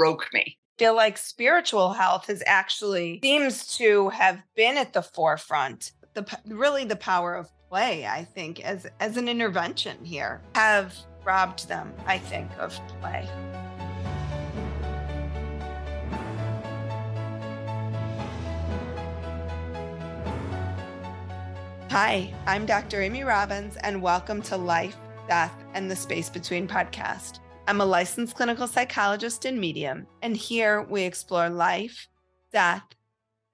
broke me. feel like spiritual health has actually seems to have been at the forefront the really the power of play i think as as an intervention here have robbed them i think of play hi i'm dr amy robbins and welcome to life death and the space between podcast I'm a licensed clinical psychologist and medium, and here we explore life, death,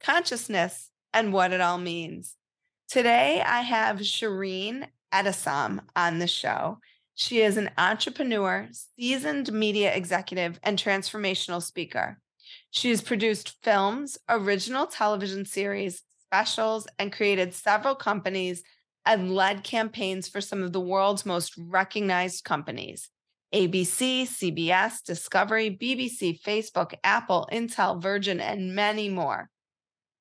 consciousness, and what it all means. Today, I have Shirin Etessam on the show. She is an entrepreneur, seasoned media executive, and transformational speaker. She has produced films, original television series, specials, and created several companies and led campaigns for some of the world's most recognized companies. ABC, CBS, Discovery, BBC, Facebook, Apple, Intel, Virgin, and many more.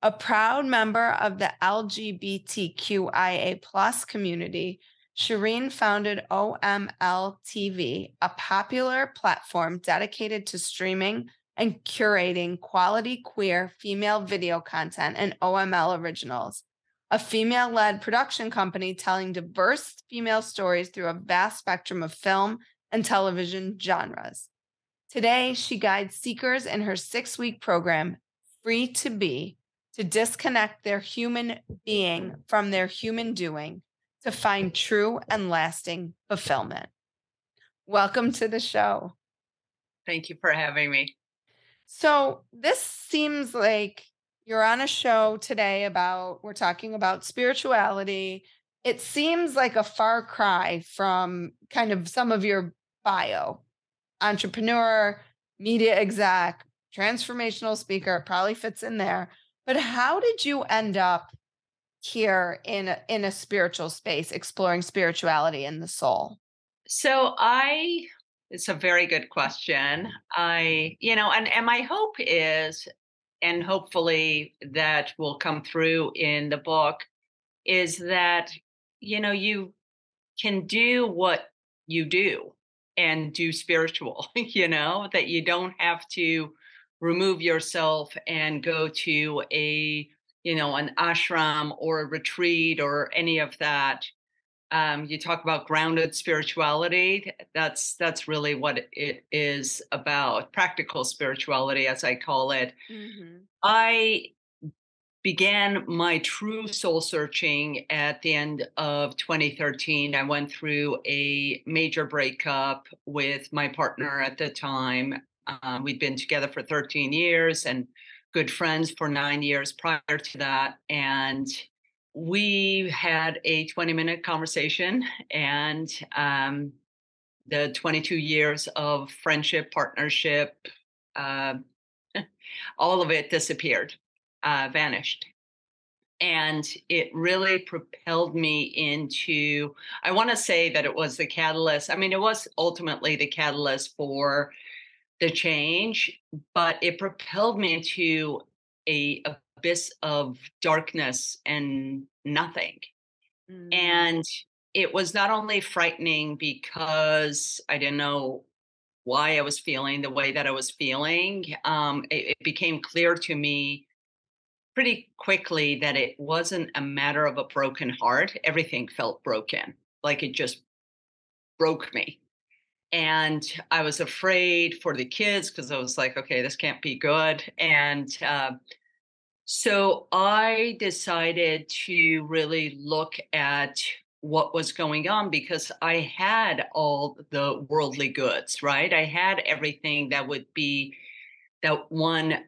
A proud member of the LGBTQIA plus community, Shirin founded OML TV, a popular platform dedicated to streaming and curating quality queer female video content and OML originals, a female led production company telling diverse female stories through a vast spectrum of film, and television genres. Today, she guides seekers in her six week program, Free to Be, to disconnect their human being from their human doing to find true and lasting fulfillment. Welcome to the show. Thank you for having me. So, this seems like you're on a show today about, we're talking about spirituality. It seems like a far cry from kind of some of your bio entrepreneur, media exec, transformational speaker, probably fits in there. But how did you end up here in a, in a spiritual space, exploring spirituality and the soul? So I it's a very good question. I, you know, and and my hope is and hopefully that will come through in the book is that you know you can do what you do and do spiritual, you know, that you don't have to remove yourself and go to a, you know, an ashram or a retreat or any of that. Um, you talk about grounded spirituality. That's that's really what it is about. Practical spirituality, as I call it. Mm-hmm. I began my true soul searching at the end of 2013. I went through a major breakup with my partner at the time. Uh, we'd been together for 13 years and good friends for nine years prior to that. And we had a 20 minute conversation, and um, the 22 years of friendship, partnership, uh, all of it disappeared uh, vanished. and it really propelled me into i want to say that it was the catalyst i mean it was ultimately the catalyst for the change but it propelled me into a abyss of darkness and nothing mm. and it was not only frightening because i didn't know why i was feeling the way that i was feeling um, it, it became clear to me pretty quickly that it wasn't a matter of a broken heart. Everything felt broken, like it just broke me. And I was afraid for the kids because I was like, okay, this can't be good. And uh, so I decided to really look at what was going on because I had all the worldly goods, right? I had everything that would be that one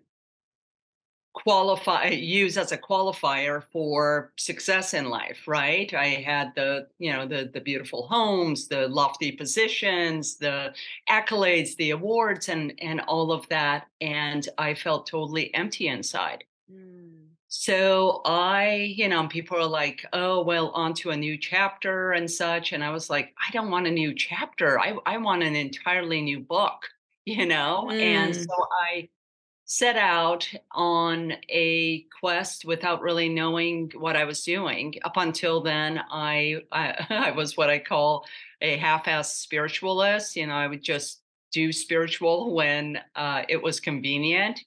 qualify use as a qualifier for success in life right i had the you know the the beautiful homes the lofty positions the accolades the awards and and all of that and i felt totally empty inside mm. so i you know people are like oh well on to a new chapter and such and i was like i don't want a new chapter i i want an entirely new book you know mm. and so i set out on a quest without really knowing what I was doing. Up until then, I I, I was what I call a half-ass spiritualist. You know, I would just do spiritual when uh, it was convenient.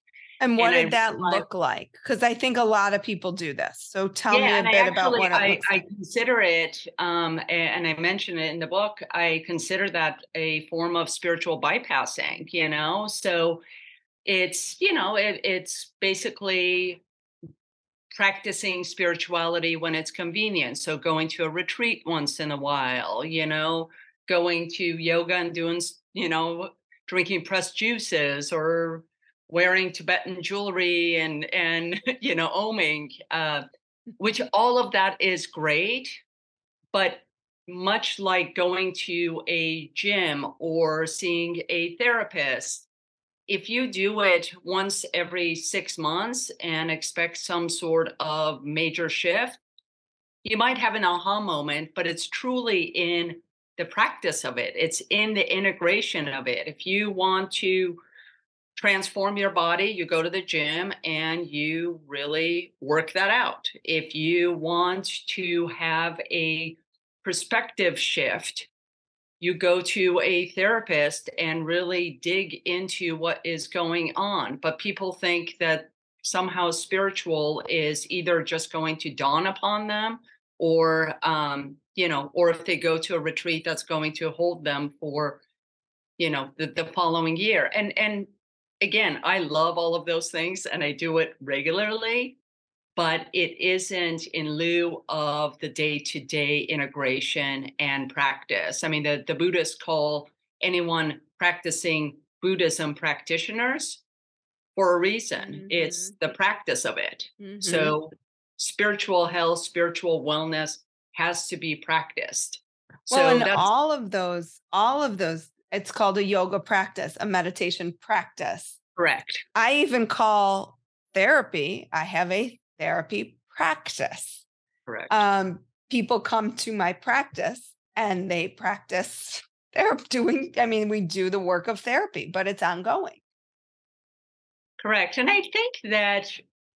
And what and did I, that look like? Because I think a lot of people do this. So tell yeah, me a bit actually, about what I. I consider it, um, and I mention it in the book. I consider that a form of spiritual bypassing. You know, so it's you know it, it's basically practicing spirituality when it's convenient. So going to a retreat once in a while you know going to yoga and doing you know drinking pressed juices or wearing tibetan jewelry and and you know oming uh, which all of that is great but much like going to a gym or seeing a therapist if you do it once every six months and expect some sort of major shift, you might have an aha moment, but it's truly in the practice of it. It's in the integration of it. If you want to transform your body, you go to the gym and you really work that out. If you want to have a perspective shift, you go to a therapist and really dig into what is going on. But people think that somehow spiritual is either just going to dawn upon them or um, you know or if they go to a retreat that's going to hold them for you know the, the following year and and again i love all of those things and i do it regularly but it isn't in lieu of the day-to-day integration and practice. I mean, the, the Buddhists call anyone practicing Buddhism practitioners for a reason. Mm-hmm. It's the practice of it. Mm-hmm. So spiritual health, spiritual wellness has to be practiced. Well, so and all of those, all of those, it's called a yoga practice, a meditation practice. Correct. I even call therapy, I have a therapy practice. Correct. Um, people come to my practice and they practice. They're doing, I mean, we do the work of therapy, but it's ongoing. Correct. And I think that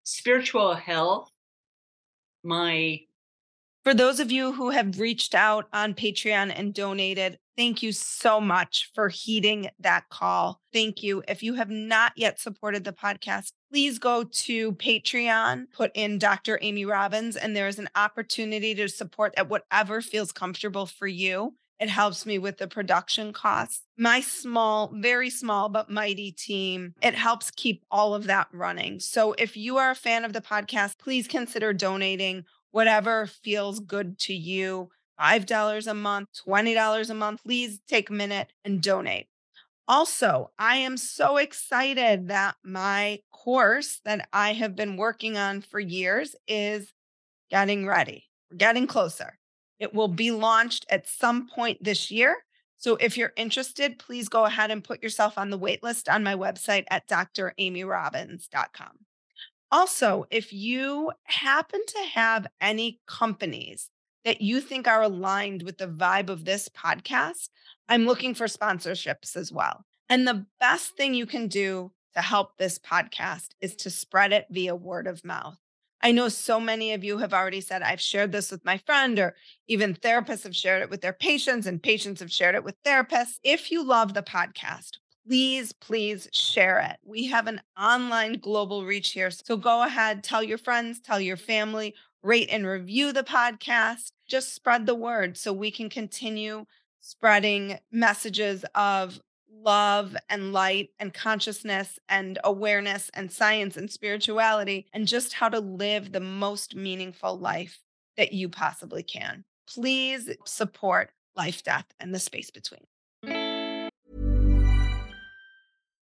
spiritual health, my for those of you who have reached out on Patreon and donated, thank you so much for heeding that call. Thank you. If you have not yet supported the podcast, please go to Patreon, put in Dr. Amy Robbins, and there is an opportunity to support at whatever feels comfortable for you. It helps me with the production costs. My small, very small, but mighty team, it helps keep all of that running. So if you are a fan of the podcast, please consider donating whatever feels good to you. $5 a month, $20 a month. Please take a minute and donate. Also, I am so excited that my course that I have been working on for years is getting ready. We're getting closer. It will be launched at some point this year. So if you're interested, please go ahead and put yourself on the waitlist on my website at dramyrobbins.com. Also, if you happen to have any companies that you think are aligned with the vibe of this podcast, I'm looking for sponsorships as well. And the best thing you can do to help this podcast is to spread it via word of mouth. I know so many of you have already said, I've shared this with my friend, or even therapists have shared it with their patients, and patients have shared it with therapists. If you love the podcast, please, please share it. We have an online global reach here. So go ahead, tell your friends, tell your family, rate and review the podcast. Just spread the word so we can continue spreading messages of love and light and consciousness and awareness and science and spirituality and just how to live the most meaningful life that you possibly can. Please support life, death, and the space between.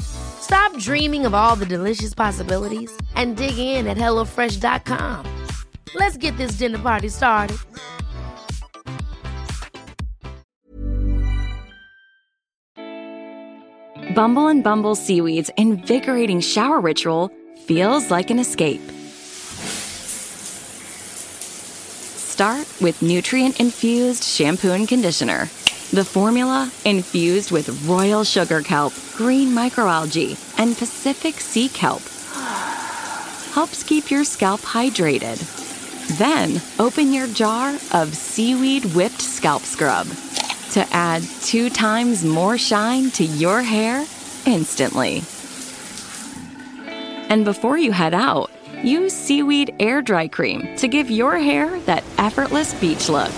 Stop dreaming of all the delicious possibilities and dig in at HelloFresh.com. Let's get this dinner party started. Bumble and Bumble Seaweed's invigorating shower ritual feels like an escape. Start with nutrient infused shampoo and conditioner. The formula, infused with royal sugar kelp, green microalgae, and Pacific sea kelp, helps keep your scalp hydrated. Then open your jar of seaweed whipped scalp scrub to add two times more shine to your hair instantly. And before you head out, use Seaweed Air Dry Cream to give your hair that effortless beach look.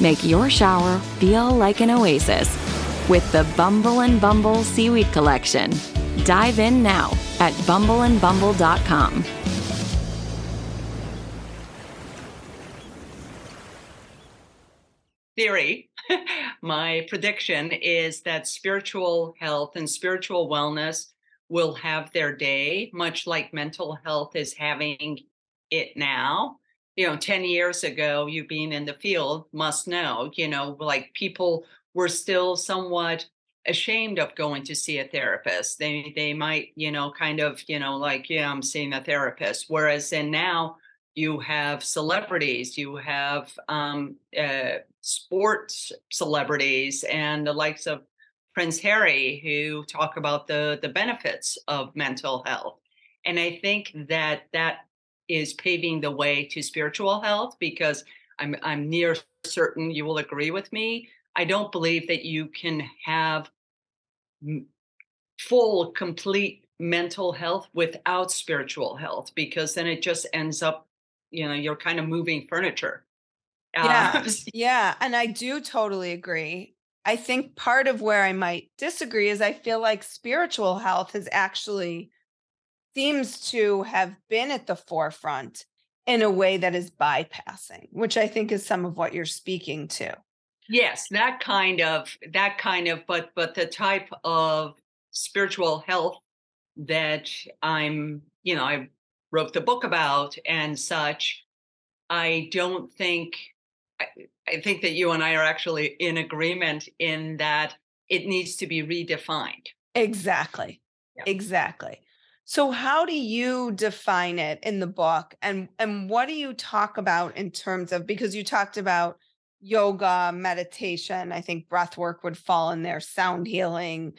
Make your shower feel like an oasis with the Bumble and Bumble Seaweed Collection. Dive in now at bumbleandbumble.com. Theory. My prediction is that spiritual health and spiritual wellness will have their day, much like mental health is having it now you know 10 years ago you being in the field must know you know like people were still somewhat ashamed of going to see a therapist. They they might you know kind of you know like yeah i'm seeing a therapist. Whereas then now you have celebrities you have um, uh, sports celebrities and the likes of prince harry who talk about the the benefits of mental health. And i think that that is paving the way to spiritual health because I'm I'm near certain you will agree with me. I don't believe that you can have full complete mental health without spiritual health because then it just ends up you know you're kind of moving furniture yeah uh, yeah and i do totally agree i think part of where i might disagree is i feel like spiritual health has actually seems to have been at the forefront in a way that is bypassing, which I think is some of what you're speaking to. Yes, that kind of that kind of but but the type of spiritual health that I'm, you know, I wrote the book about and such, I don't think I, I think that you and I are actually in agreement in that it needs to be redefined. Exactly. Yeah. Exactly. So how do you define it in the book and and what do you talk about in terms of because you talked about yoga, meditation, I think breath work would fall in there, sound healing,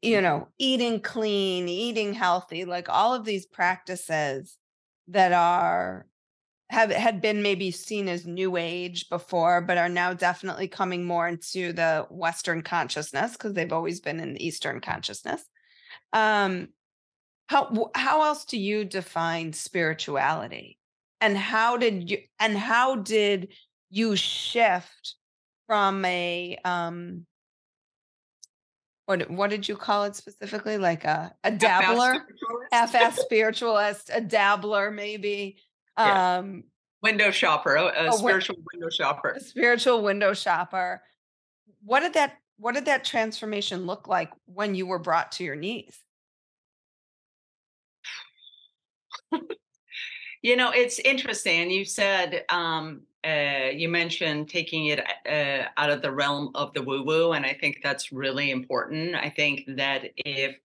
you mm-hmm. know, eating clean, eating healthy, like all of these practices that are have had been maybe seen as new age before, but are now definitely coming more into the Western consciousness because they've always been in the Eastern consciousness. Um, how how else do you define spirituality, and how did you and how did you shift from a um what what did you call it specifically? Like a a dabbler, half-ass spiritualist, a dabbler, maybe. Yeah. Um window shopper, a, a, a spiritual window shopper. A spiritual window shopper. What did that what did that transformation look like when you were brought to your knees? You know, it's interesting. You said um uh, you mentioned taking it uh, out of the realm of the woo woo, and I think that's really important. I think that if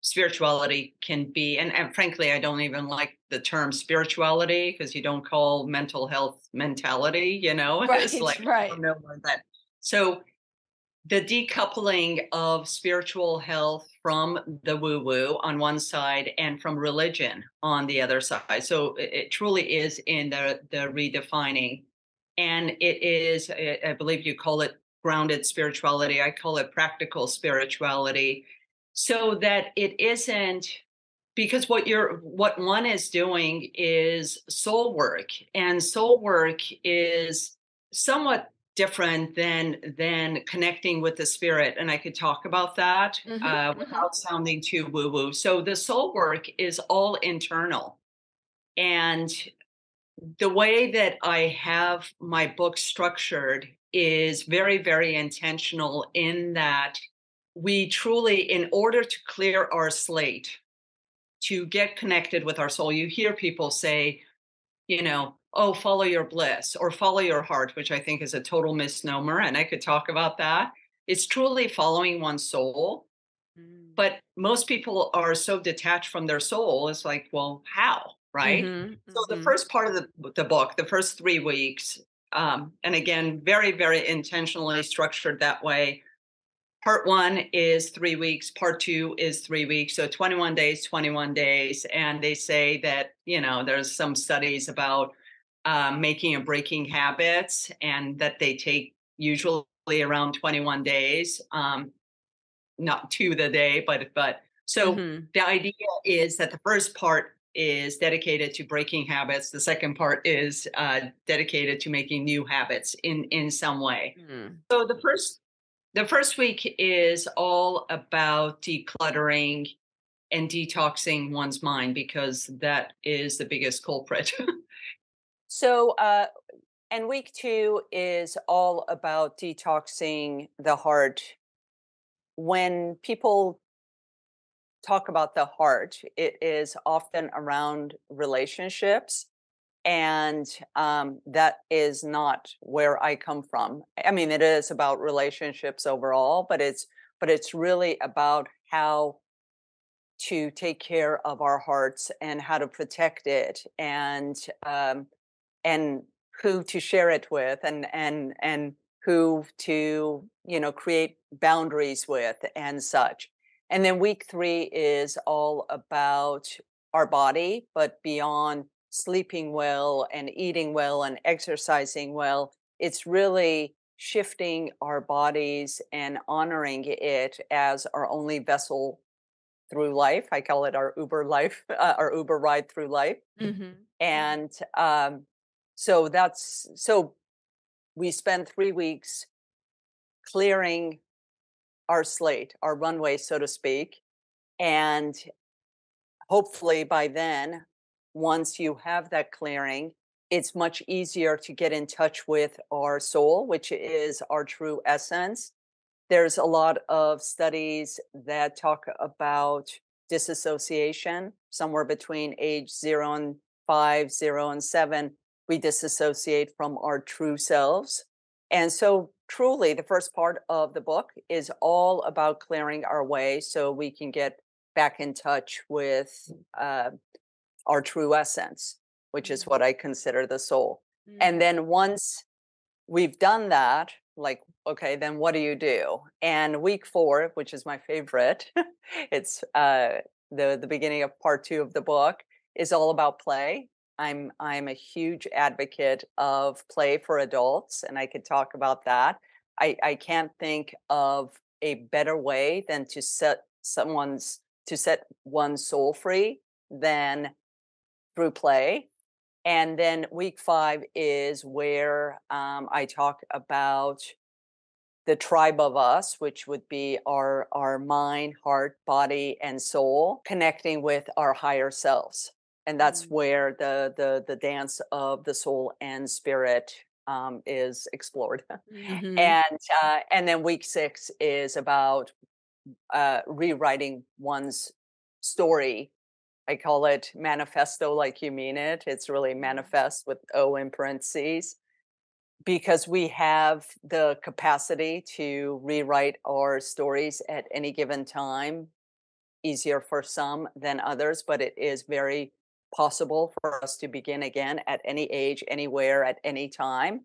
spirituality can be, and, and frankly, I don't even like the term spirituality because you don't call mental health mentality, you know? Right, it's like, right. that. So the decoupling of spiritual health from the woo woo on one side and from religion on the other side. So it, truly is in the, the redefining. And it is, I believe you call it grounded spirituality. I call it practical spirituality. So that it isn't because what you're what one is doing is soul work and soul work is somewhat different than than connecting with the spirit and i could talk about that mm-hmm, uh, mm-hmm. without mm-hmm. sounding too woo woo so the soul work is all internal and the way that i have my book structured is very very intentional in that we truly in order to clear our slate to get connected with our soul you hear people say you know oh, follow your bliss or follow your heart, which I think is a total misnomer. And I could talk about that. It's truly following one's soul. Mm. But most people are so detached from their soul. It's like, well, how? Right. Mm-hmm, so mm-hmm. the first part of the, the book, the first three weeks, um, and again, very, very intentionally structured that way. Part one is three weeks, part two is three weeks. So 21 days, 21 days. And they say that, you know, there's some studies about um, making and breaking habits, and that they take usually around 21 days, um, not to the day, but but so mm-hmm. the idea is that the first part is dedicated to breaking habits. The second part is uh, dedicated to making new habits in in some way. Mm. So the first the first week is all about decluttering and detoxing one's mind because that is the biggest culprit So, uh, and week two is all about detoxing the heart. When people talk about the heart, it is often around relationships. And um, that is not where I come from. I mean, it is about relationships overall, but it's but it's really about how to take care of our hearts and how to protect it and um, and who to share it with and and and who to you know create boundaries with and such. And then week 3 is all about our body but beyond sleeping well and eating well and exercising well it's really shifting our bodies and honoring it as our only vessel through life. I call it our uber life uh, our uber ride through life. Mm-hmm. and um, so that's so we spend three weeks clearing our slate, our runway, so to speak. And hopefully by then, once you have that clearing, it's much easier to get in touch with our soul, which is our true essence. There's a lot of studies that talk about disassociation somewhere between age zero and five, zero and seven we disassociate from our true selves. And so, truly, the first part of the book is all about clearing our way so we can get back in touch with uh, our true essence, which is what I consider the soul. Mm-hmm. And then once we've done that, like, okay, then what do you do? And week four, which is my favorite, it's uh, the the beginning of part two of the book, is all about play I'm I'm a huge advocate of play for adults, and I could talk about that. I, I can't think of a better way than to set someone's to set one's soul free than through play. And then week five is where um, I talk about the tribe of us, which would be our our mind, heart, body, and soul, connecting with our higher selves, and that's mm-hmm. where the the the dance of the soul and spirit um, is explored. Mm-hmm. And uh, and then week six is about uh, rewriting one's story I call it manifesto like you mean it. It's really mm-hmm. manifest with O in parentheses because we have the capacity to rewrite our stories at any given time. Easier for some than others, but it is very possible for us to begin again at any age, anywhere, at any time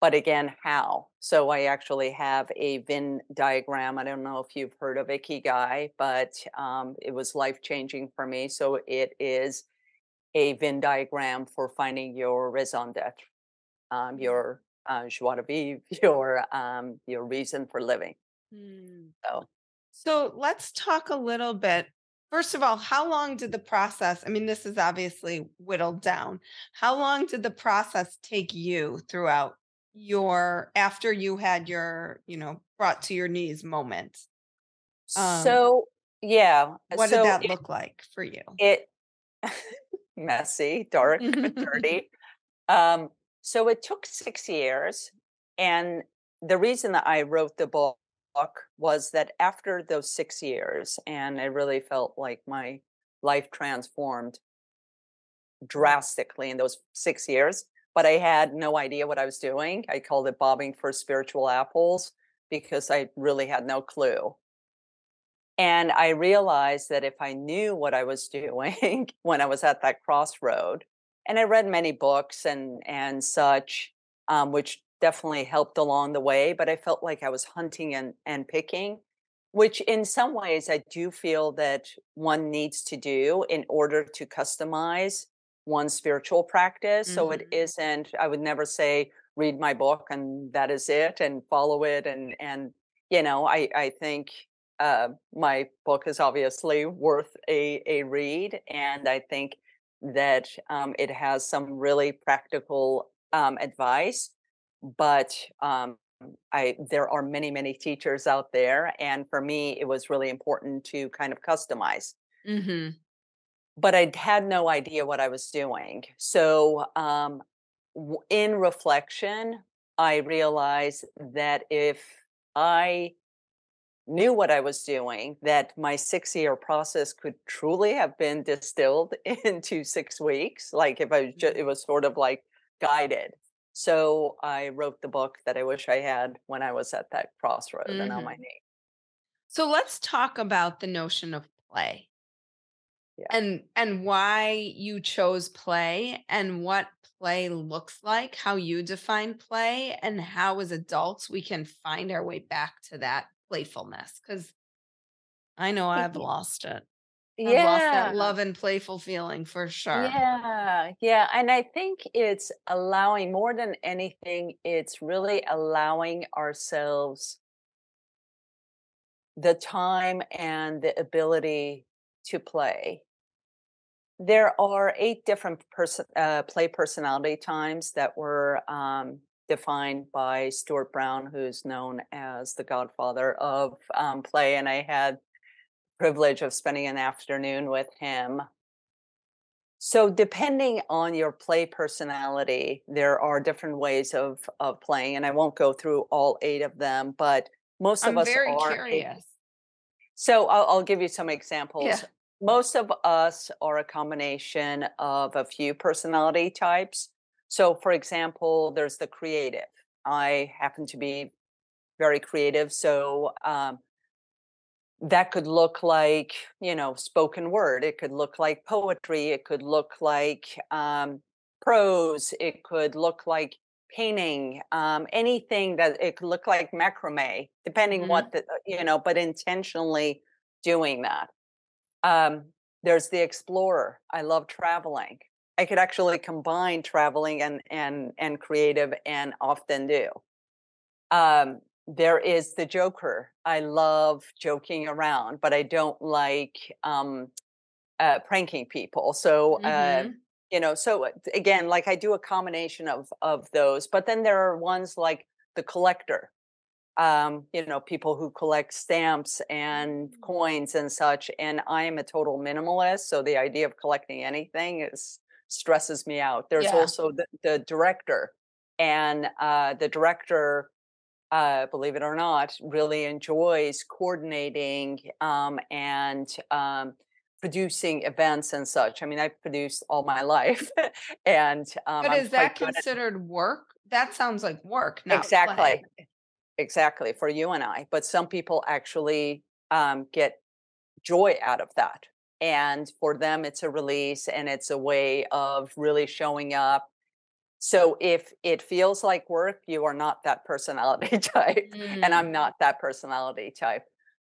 but again, how? So I actually have a Venn diagram. I don't know if you've heard of Ikigai, but um, it was life changing for me. So it is a Venn diagram for finding your raison d'être, um, mm-hmm. your uh, joie de vivre, your um, your reason for living. Mm. So, so let's talk a little bit. First of all, how long did the process? I mean, this is obviously whittled down. How long did the process take you throughout your after you had your you know brought to your knees moment um, so yeah what so did that it, look like for you it messy dark dirty um so it took six years and the reason that i wrote the book was that after those six years and i really felt like my life transformed drastically in those six years but I had no idea what I was doing. I called it bobbing for spiritual apples because I really had no clue. And I realized that if I knew what I was doing when I was at that crossroad, and I read many books and and such, um, which definitely helped along the way, but I felt like I was hunting and, and picking, which in some ways I do feel that one needs to do in order to customize one spiritual practice. Mm-hmm. So it mm-hmm. isn't, I would never say, read my book and that is it and follow it. And, and, you know, I, I think uh, my book is obviously worth a, a read. And I think that um, it has some really practical um, advice, but um, I there are many many teachers out there, and for me, it was really important to kind of customize. Mm-hmm but I had no idea what I was doing. So, um, in reflection, I realized that if I knew what I was doing, that my six year process could truly have been distilled into six weeks. Like if I was just, it mm-hmm. was sort of like guided. So I wrote the book that I wish I had when I was at that crossroad mm-hmm. and on my mm-hmm. knee. So let's talk about the notion of play yeah. and and why you chose play and what play looks like how you define play and how as adults we can find our way back to that playfulness because i know i've lost it I've yeah. lost that love and playful feeling for sure. Yeah. Yeah. And I think it's allowing more than anything, it's really allowing ourselves the time and the ability to play there are eight different person, uh, play personality times that were um, defined by Stuart Brown, who's known as the godfather of um, play. And I had privilege of spending an afternoon with him. So, depending on your play personality, there are different ways of of playing, and I won't go through all eight of them, but most I'm of us very are. Curious. So I'll, I'll, give you some examples. Yeah most of us are a combination of a few personality types. So, for example, there's the creative. I happen to be very creative. So, um, that could look like, you know, spoken word. It could look like poetry. It could look like um, prose. It could look like painting, um, anything that it could look like macrame, depending mm-hmm. what the, you know, but intentionally doing that. Um, there's the explorer. I love traveling. I could actually combine traveling and and and creative, and often do. Um, there is the joker. I love joking around, but I don't like um, uh, pranking people. So, uh, Mhm. you know, so uh, again, like I do a combination of of those. But then there are ones like the collector. Um, you know, people who collect stamps and Mm. coins and such. And I am a total minimalist, so the idea of collecting anything is stresses me out. There's Yeah. also the, the director, and uh, the director uh, believe it or not, really enjoys coordinating um, and um, producing events and such. I mean, I've produced all my life, and um, But is that good at- considered work? That sounds like work, exactly, play. exactly for you and I. But some people actually um, get joy out of that, and for them, it's a release and it's a way of really showing up. So if it feels like work, you are not that personality type and Mm. I'm not that personality type.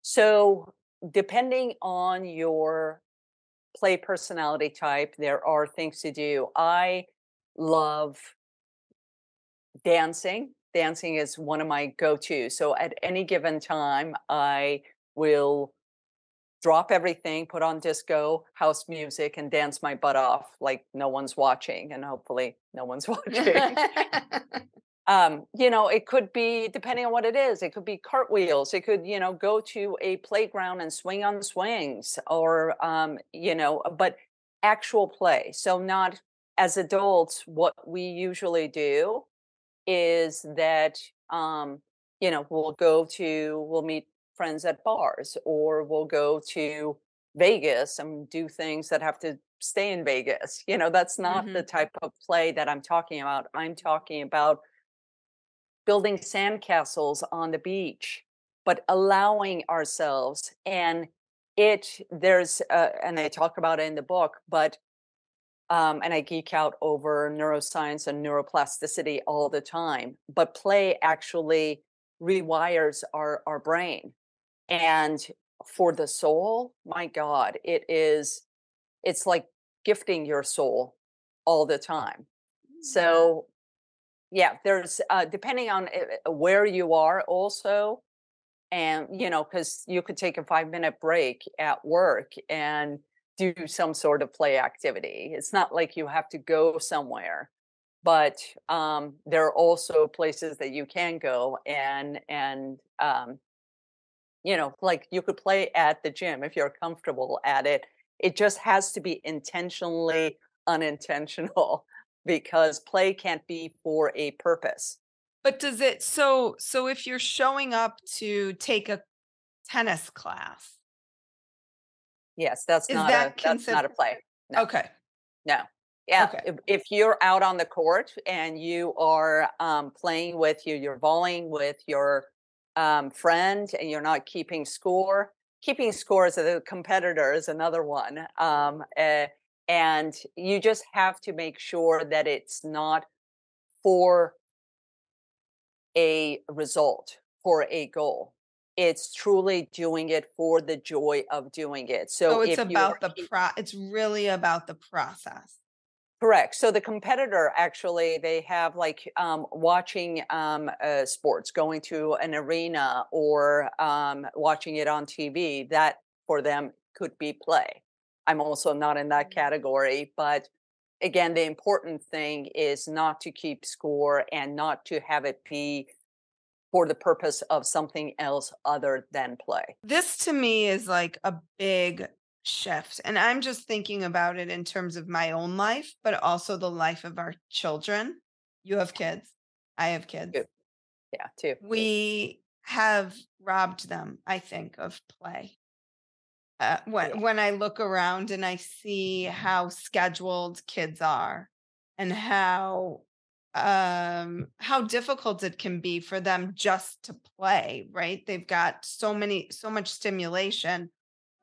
So, depending on your play personality type, there are things to do. I love dancing. Dancing is one of my go to. So, at any given time, I will drop everything, put on disco, house music, and dance my butt off like no one's watching. And hopefully, no one's watching um you know it could be depending on what it is it could be cartwheels it could you know go to a playground and swing on swings or um you know but actual play so not as adults what we usually do is that um you know we'll go to we'll meet friends at bars or we'll go to Vegas and do things that have to stay in Vegas you know that's not the type of play that I'm talking about i'm talking about building sandcastles on the beach, but allowing ourselves and it there's uh, and I talk about it in the book, but um, and I geek out over neuroscience and neuroplasticity all the time. But play actually rewires our our brain, and for the soul, my God, it is it's like gifting your soul all the time. So yeah there's uh depending on uh, where you are also and you know because you could take a five minute break at work and do some sort of play activity it's not like you have to go somewhere but um there are also places that you can go and and um you know like you could play at the gym if you're comfortable at it it just has to be intentionally unintentional because play can't be for a purpose. But does it so so if you're showing up to take a tennis class, Yes, that's not that a that's not a play. No. okay. No. Yeah. Okay. If, if you're out on the court and you are um, playing with you, you're volleying with your um, friend and you're not keeping score. Keeping score as a competitor is another one. Um, eh, and you just have to make sure that it's not for a result, for a goal. It's truly doing it for the joy of doing it. So, So, it's about the pro it's really about the process. Correct. So the competitor actually they have like um, watching um, uh, sports, going to an arena or um, watching it on TV. That for them could be play. I'm also not in that category, but again, the important thing is not to keep score and not to have it be for the purpose of something else other than play. This to me is like a big shift. And I'm just thinking about it in terms of my own life, but also the life of our children. You have kids. I have kids. Good. Yeah, too. We have robbed them, I think, of play. Uh, when when I look around and I see how scheduled kids are and how um how difficult it can be for them just to play, right? They've got so many so much stimulation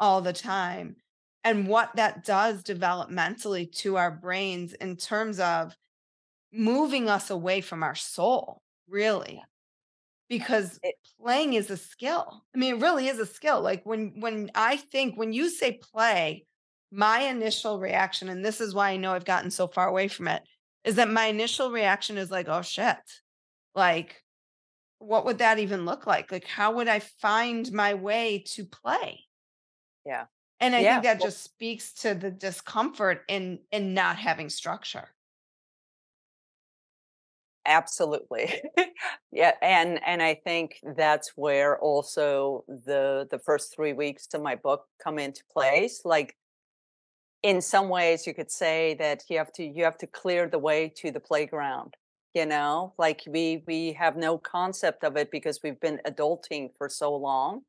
all the time and what that does developmentally to our brains in terms of moving us away from our soul, really because It- playing is a skill. I mean, it really is a skill. Like when when I think when you say play, my initial reaction, and this is why I know I've gotten so far away from it, is that my initial reaction is like, oh shit. Like, what would that even look like? Like, how would I find my way to play? Yeah. And I Yeah, think that well- just speaks to the discomfort in in not having structure. absolutely yeah and and i think that's where also the the first three weeks to my book come into place like in some ways you could say that you have to you have to clear the way to the playground you know like we we have no concept of it because we've been adulting for so long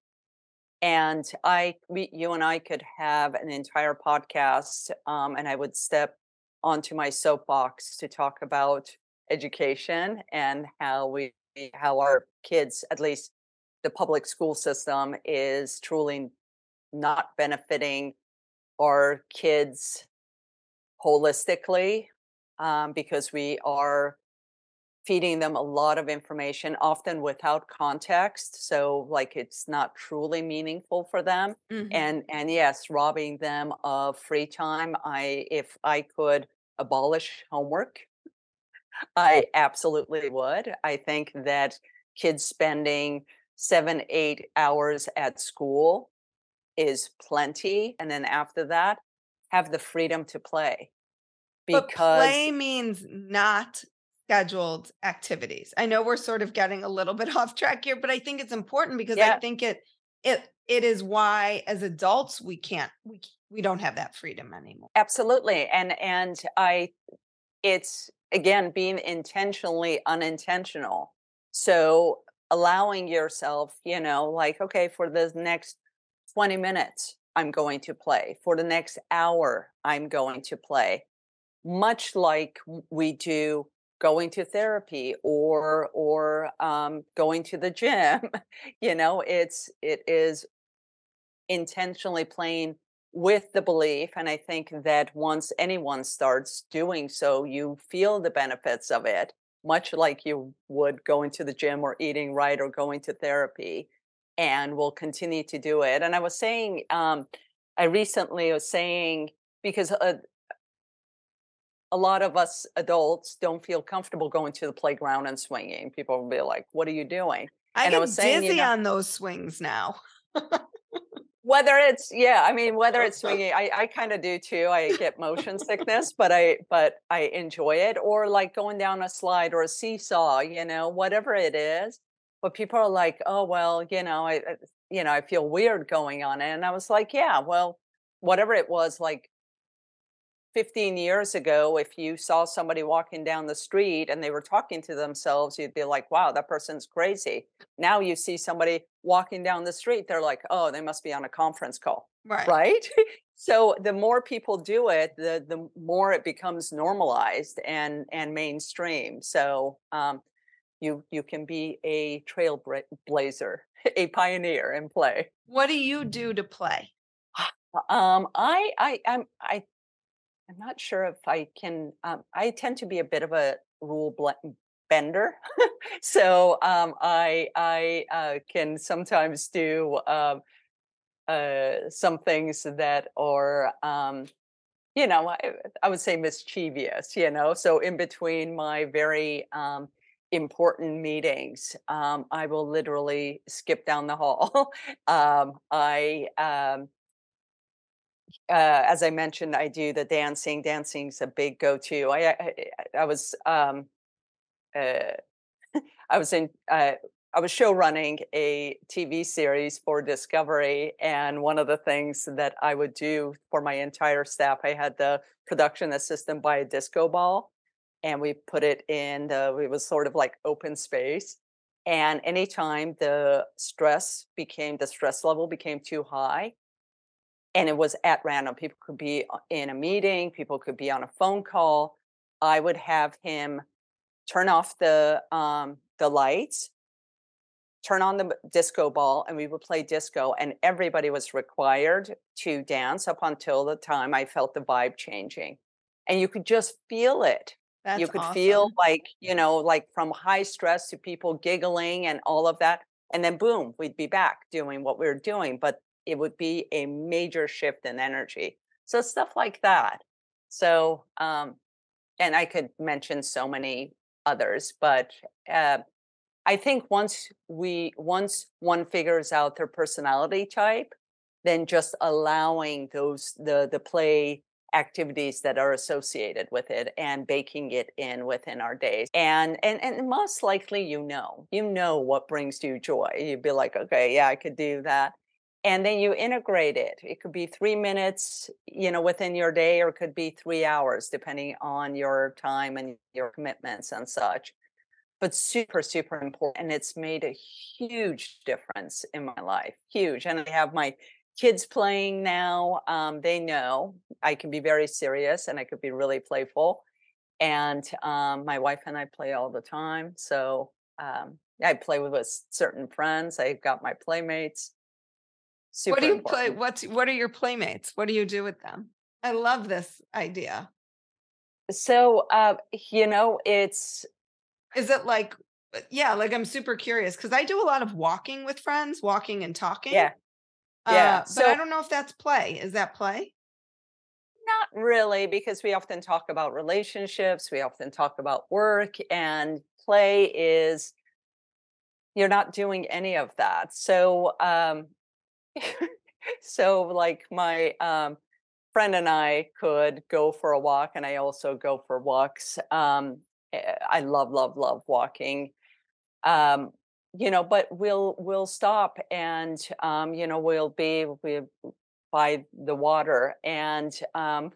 and i we, you and i could have an entire podcast um, and i would step onto my soapbox to talk about education and how we how our kids at least the public school system is truly not benefiting our kids holistically um, because we are feeding them a lot of information often without context so like it's not truly meaningful for them mm-hmm. and and yes robbing them of free time i if i could abolish homework i absolutely would. I think that kids spending seven eight hours at school is plenty and then after that have the freedom to play but because play means not scheduled activities. I know we're sort of getting a little bit off track here, but I think it's important because I think it it it is why as adults we can't we we don't have that freedom anymore. absolutely and and i it's again being intentionally unintentional so allowing yourself you know like okay for the next 20 minutes i'm going to play for the next hour i'm going to play much like we do going to therapy or or um, going to the gym you know it's it is intentionally playing with the belief and i think that once anyone starts doing so you feel the benefits of it much like you would going to the gym or eating right or going to therapy and will continue to do it. And i was saying um, i recently was saying because uh, a lot of us adults don't feel comfortable going to the playground and swinging. People will be like what are you doing? I And I get was saying, you dizzy know- on those swings now. whether it's yeah i mean whether it's swinging i, I kind of do too. I get motion sickness but i but i enjoy it. Or like going down a slide or a seesaw you know whatever it is. But people are like oh well you know i I- you know i feel weird going on it. And i was like yeah well whatever it was like 15 years ago if you saw somebody walking down the street and they were talking to themselves you'd be like wow that person's crazy. Now you see somebody walking down the street they're like oh they must be on a conference call. Right. right? So the more people do it the the more it becomes normalized and and mainstream. So um you you can be a trailblazer a pioneer in play. What do you do to play? um i i i'm i i'm not sure if i can um i tend to be a bit of a rule bender. So um i i uh, can sometimes do um uh some things that are um you know I, I would say mischievous you know? So in between my very um important meetings i will literally skip down the hall. I uh, as I mentioned, I do the dancing. Dancing's a big go-to. I I, I- was um, uh, I was in uh, I was show running a TV series for Discovery, and one of the things that I would do for my entire staff, I had the production assistant buy a disco ball, and we put it in the. It was sort of like open space, and anytime the stress became the stress level became too high, and it was at random. People could be uh, in a meeting, people could be on a phone call. I would have him turn off the um, the lights, turn on the disco ball, and we would play disco. And everybody was required to dance up until the time I felt the vibe changing, and you could just feel it. That's you could feel like you know, like from high stress to people giggling and all of that, and then boom, we'd be back doing what we were doing. But it would be a major shift in energy. So stuff like that. So, um, and I could mention so many others, but uh, I think once we once one figures out their personality type, then just allowing those the the play activities that are associated with it and baking it in within our days and and and most likely you know you know what brings you joy you'd be like okay yeah i could do that and then you integrate it. It could be three minutes you know within your day or it could be three hours depending on your time and your commitments and such. But super super important and it's made a huge difference in my life huge and i have my kids playing now um, they know i can be very serious and i could be really playful and um, my wife and i play all the time so um, i play with, with certain friends i've got my playmates Super what do you important. play? What's what are your playmates? What do you do with them? I love this idea. So, uh, you know, it's is it like uh, yeah, like I'm super curious because I do a lot of walking with friends, walking and talking. Yeah. Yeah. Uh, so, but I don't know if that's play. Is that play? Not really, because we often talk about relationships, we often talk about work, and play is you're not doing any of that. So um, so like my um, friend and I could go for a walk, and I also go for walks. Um, eh, I love, love, love walking. Um, you know, but we'll we'll stop and um, you know we'll be we by the water, and um,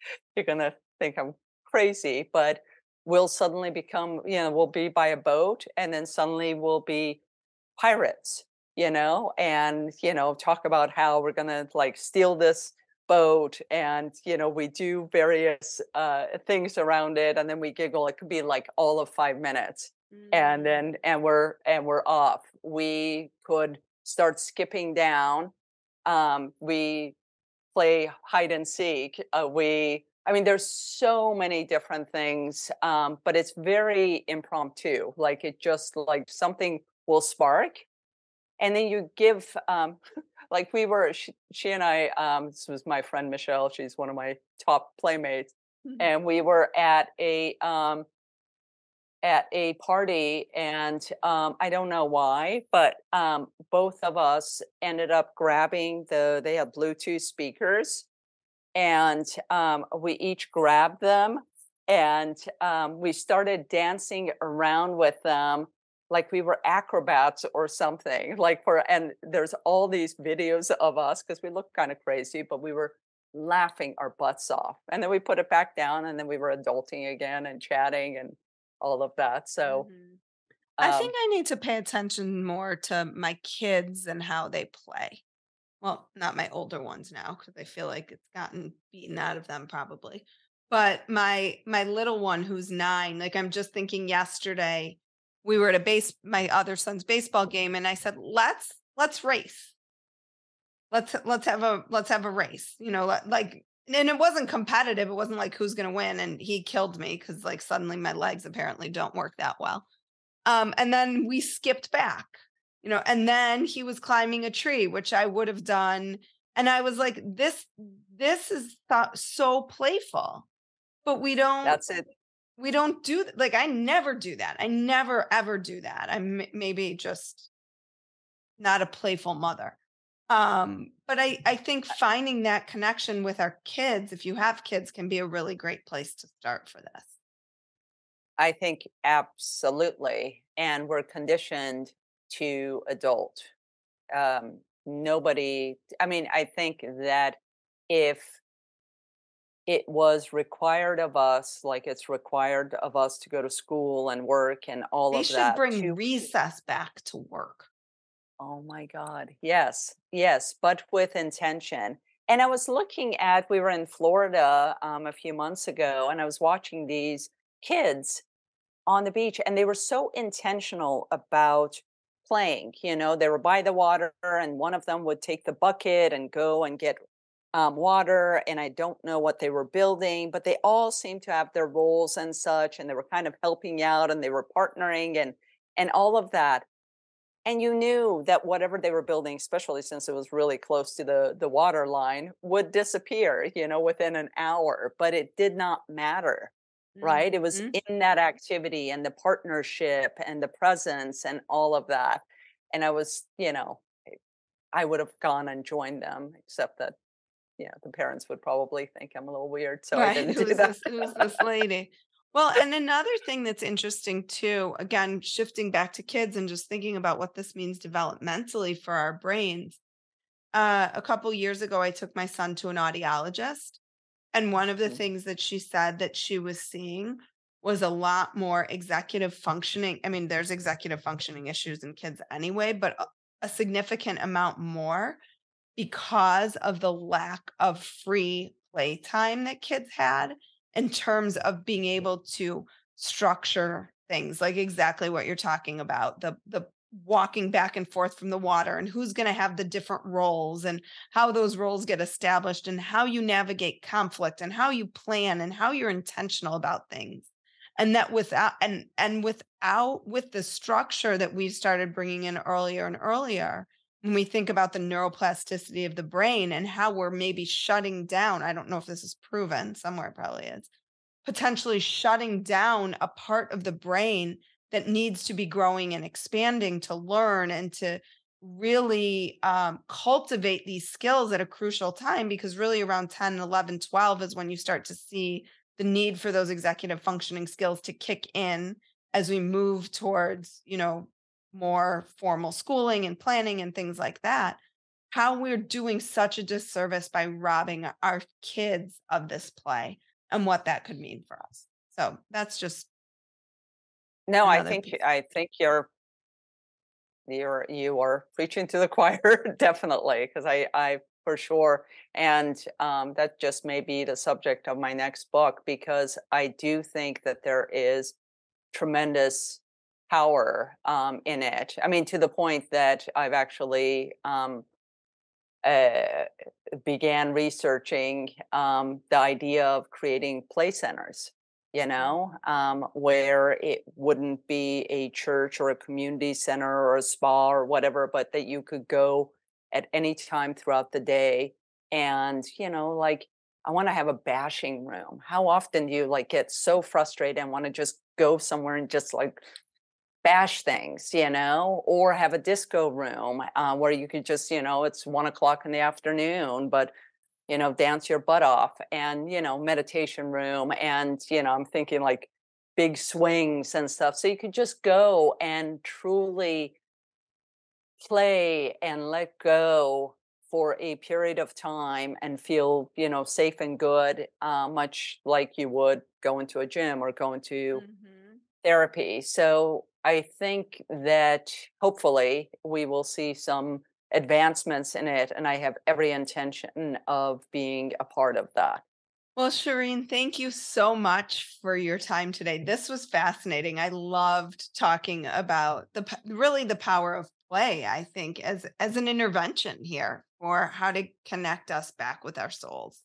you're gonna think I'm crazy, but we'll suddenly become you know we'll be by a boat, and then suddenly we'll be pirates you know, and, you know, talk about how we're going to like steal this boat and, you know, we do various uh, things around it and then we giggle. It could be like all of five minutes mm-hmm. and then, and we're, and we're off. We could start skipping down. Um, we play hide and seek. Uh, we, I mean, there's so many different things, um, but it's very impromptu. Like it just like something will spark and then you give um, like we were she, she and i um, this was my friend michelle she's one of my top playmates mm-hmm. and we were at a um, at a party and um, i don't know why but um, both of us ended up grabbing the they had bluetooth speakers and um, we each grabbed them and um, we started dancing around with them like we were acrobats or something like for and there's all these videos of us because we look kind of crazy but we were laughing our butts off and then we put it back down and then we were adulting again and chatting and all of that so mm-hmm. um, i think i need to pay attention more to my kids and how they play well not my older ones now because i feel like it's gotten beaten out of them probably but my my little one who's nine like i'm just thinking yesterday we were at a base my other son's baseball game and I said, "Let's let's race. Let's let's have a let's have a race." You know, like and it wasn't competitive. It wasn't like who's going to win and he killed me cuz like suddenly my legs apparently don't work that well. Um and then we skipped back. You know, and then he was climbing a tree, which I would have done and I was like this this is so playful. But we don't That's it we don't do like I never do that. I never ever do that. I'm maybe just not a playful mother. Um, but I I think finding that connection with our kids, if you have kids, can be a really great place to start for this. I think absolutely, and we're conditioned to adult. Um, nobody. I mean, I think that if it was required of us, like it's required of us to go to school and work and all they of that. They should bring to... recess back to work. Oh my God. Yes, yes, but with intention. And I was looking at, we were in Florida um, a few months ago, and I was watching these kids on the beach, and they were so intentional about playing. You know, they were by the water, and one of them would take the bucket and go and get um, water and I don't know what they were building, but they all seemed to have their roles and such, and they were kind of helping out and they were partnering and and all of that. and you knew that whatever they were building especially since it was really close to the the water line would disappear you know within an hour but it did not matter right it was Mhm. in that activity and the partnership and the presence and all of that and i was you know i would have gone and joined them except that yeah the parents would probably think i'm a little weird so i right. didn't do Who's that this? Who's this lady? Well, and another thing that's interesting too, again, shifting back to kids and just thinking about what this means developmentally for our brains. Uh, a couple years ago, I took my son to an audiologist, and one of the Mhm. things that she said that she was seeing was a lot more executive functioning. I mean, there's executive functioning issues in kids anyway, but a significant amount more because of the lack of free playtime that kids had in terms of being able to structure things like exactly what you're talking about the the walking back and forth from the water and who's going to have the different roles and how those roles get established and how you navigate conflict and how you plan and how you're intentional about things. And that without and and without with the structure that we've started bringing in earlier and earlier when we think about the neuroplasticity of the brain and how we're maybe shutting down i don't know if this is proven somewhere probably is potentially shutting down a part of the brain that needs to be growing and expanding to learn and to really um, cultivate these skills at a crucial time because really around 10 11 12 is when you start to see the need for those executive functioning skills to kick in as we move towards you know more formal schooling and planning and things like that how we're doing such a disservice by robbing our kids of this play and what that could mean for us so that's just No, I think piece. I think you're you're you are preaching to the choir definitely because I I for sure and um, that just may be the subject of my next book because I do think that there is tremendous power um, in it. I mean to the point that I've actually um, uh, began researching um, the idea of creating play centers you know, um, where it wouldn't be a church or a community center or a spa or whatever, but that you could go at any time throughout the day. And, you know, like, I want to have a bashing room. How often do you like get so frustrated and want to just go somewhere and just like bash things, you know, or have a disco room uh, where you could just, you know, it's one o'clock in the afternoon, but you know, dance your butt off and, you know, meditation room. And, you know, I'm thinking like big swings and stuff. So you could just go and truly play and let go for a period of time and feel, you know, safe and good, uh, much like you would go into a gym or go into Mhm. Therapy. So I think that hopefully we will see some advancements in it, and I have every intention of being a part of that. Well, Shirin, thank you so much for your time today. This was fascinating. I loved talking about the really the power of play, I think, as as an intervention here for how to connect us back with our souls.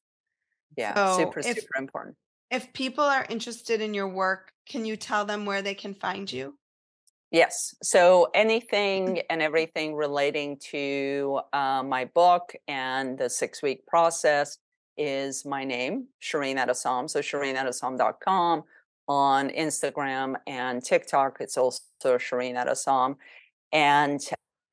Yeah, So super, if super important. If people are interested in your work, can you tell them where they can find you? Yes. So anything and everything relating to uh, my book and the six week process is my name, Shirin Etessam. So ShirinEtessam.com on Instagram and TikTok. It's also Shirin Etessam. And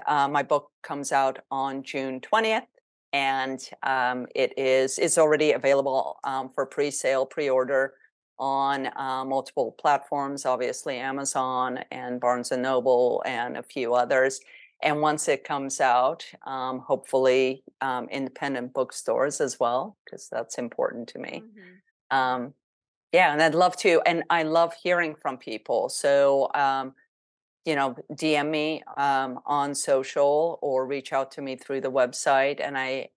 uh, my book comes out on June 20th. And um, it is it's already available um, for pre-sale, pre-order on uh, multiple platforms, obviously Amazon and Barnes and Noble and a few others. And once it comes out, um, hopefully um, independent bookstores as well, because that's important to me. Um, yeah, and I'd love to, and I love hearing from people. So, um, you know, DM me um, on social or reach out to me through the website, and I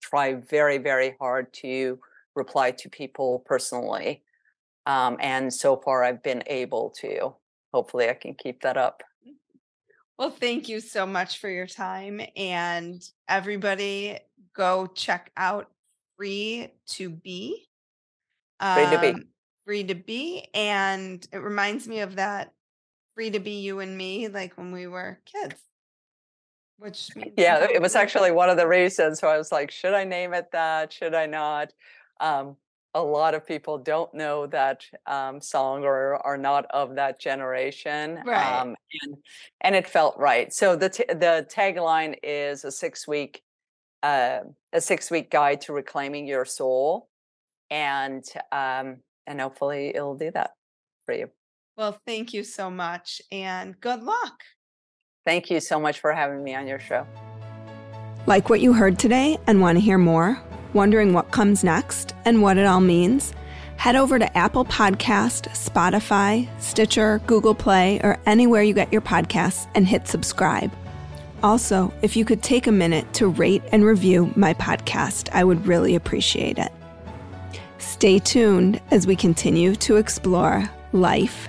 try very, very hard to reply to people personally. Um, and so far, I've been able to. Hopefully, I can keep that up. Well, thank you so much for your time. And everybody go check out Free to Be. Free to be. Um, free to Be. And it reminds me of that Free to Be You and Me, like when we were kids. Which yeah, it was actually one of the reasons. So I was like, should I name it that? Should I not? Um, a lot of people don't know that um, song or are not of that generation. Right. Um, and, and it felt right. So the t- the tagline is a six week uh, a six week guide to reclaiming your soul, and um, and hopefully it'll do that for you. Well, thank you so much, and good luck. Thank you so much for having me on your show. Like what you heard today and want to hear more? Wondering what comes next and what it all means? Head over to Apple Podcast, Spotify, Stitcher, Google Play, or anywhere you get your podcasts and hit subscribe. Also, if you could take a minute to rate and review my podcast, I would really appreciate it. Stay tuned as we continue to explore life,